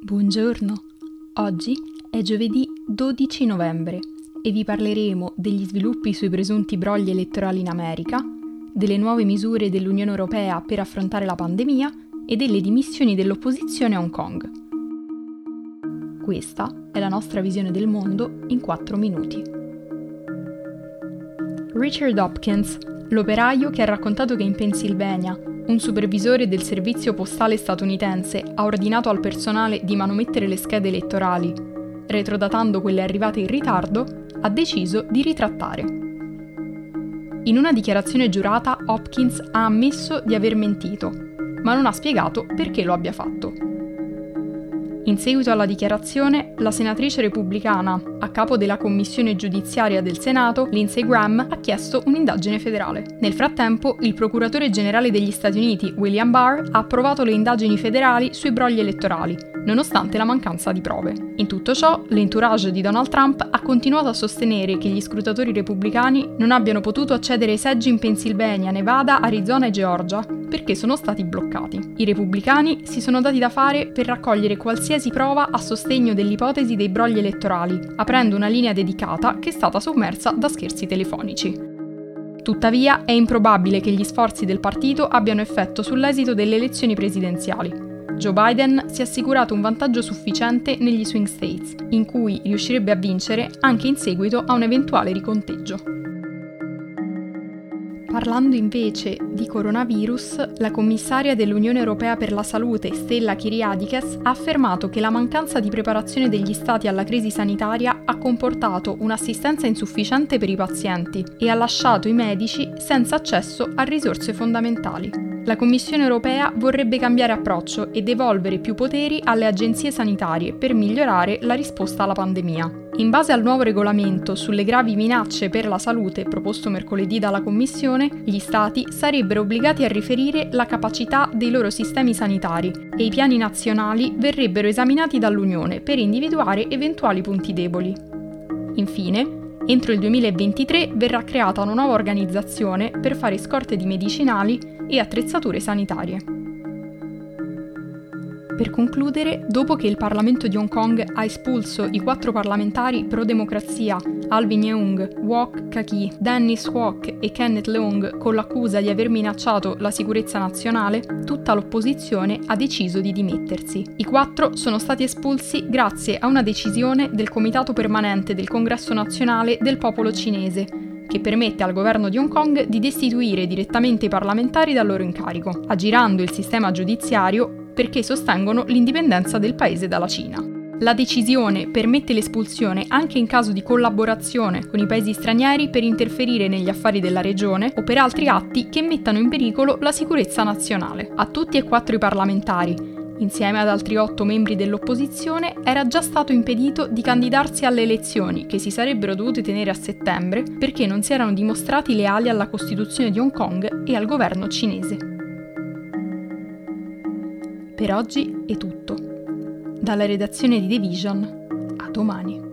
Buongiorno, oggi è giovedì 12 novembre e vi parleremo degli sviluppi sui presunti brogli elettorali in America, delle nuove misure dell'Unione Europea per affrontare la pandemia e delle dimissioni dell'opposizione a Hong Kong. Questa è la nostra visione del mondo in 4 minuti. Richard Hopkins, l'operaio che ha raccontato che in Pennsylvania un supervisore del servizio postale statunitense ha ordinato al personale di manomettere le schede elettorali. Retrodatando quelle arrivate in ritardo, ha deciso di ritrattare. In una dichiarazione giurata, Hopkins ha ammesso di aver mentito, ma non ha spiegato perché lo abbia fatto. In seguito alla dichiarazione, la senatrice repubblicana, a capo della commissione giudiziaria del Senato, Lindsey Graham, ha chiesto un'indagine federale. Nel frattempo, il procuratore generale degli Stati Uniti, William Barr, ha approvato le indagini federali sui brogli elettorali, nonostante la mancanza di prove. In tutto ciò, l'entourage di Donald Trump ha continuato a sostenere che gli scrutatori repubblicani non abbiano potuto accedere ai seggi in Pennsylvania, Nevada, Arizona e Georgia perché sono stati bloccati. I repubblicani si sono dati da fare per raccogliere qualsiasi prova a sostegno dell'ipotesi dei brogli elettorali, aprendo una linea dedicata che è stata sommersa da scherzi telefonici. Tuttavia è improbabile che gli sforzi del partito abbiano effetto sull'esito delle elezioni presidenziali. Joe Biden si è assicurato un vantaggio sufficiente negli swing states, in cui riuscirebbe a vincere anche in seguito a un eventuale riconteggio. Parlando invece di coronavirus, la commissaria dell'Unione Europea per la Salute, Stella Kyriakides, ha affermato che la mancanza di preparazione degli Stati alla crisi sanitaria ha comportato un'assistenza insufficiente per i pazienti e ha lasciato i medici senza accesso a risorse fondamentali. La Commissione europea vorrebbe cambiare approccio e devolvere più poteri alle agenzie sanitarie per migliorare la risposta alla pandemia. In base al nuovo regolamento sulle gravi minacce per la salute proposto mercoledì dalla Commissione, gli Stati sarebbero obbligati a riferire la capacità dei loro sistemi sanitari e i piani nazionali verrebbero esaminati dall'Unione per individuare eventuali punti deboli. Infine, entro il 2023 verrà creata una nuova organizzazione per fare scorte di medicinali e attrezzature sanitarie. Per concludere, dopo che il Parlamento di Hong Kong ha espulso i quattro parlamentari pro-democrazia Alvin Yeung, Wok Kaki, Dennis Kwok e Kenneth Leong con l'accusa di aver minacciato la sicurezza nazionale, tutta l'opposizione ha deciso di dimettersi. I quattro sono stati espulsi grazie a una decisione del Comitato Permanente del Congresso Nazionale del Popolo Cinese, che permette al governo di Hong Kong di destituire direttamente i parlamentari dal loro incarico, aggirando il sistema giudiziario perché sostengono l'indipendenza del paese dalla Cina. La decisione permette l'espulsione anche in caso di collaborazione con i paesi stranieri per interferire negli affari della regione o per altri atti che mettano in pericolo la sicurezza nazionale. A tutti e quattro i parlamentari, insieme ad altri otto membri dell'opposizione, era già stato impedito di candidarsi alle elezioni che si sarebbero dovute tenere a settembre perché non si erano dimostrati leali alla Costituzione di Hong Kong e al governo cinese. Per oggi è tutto. Dalla redazione di The Vision, a domani.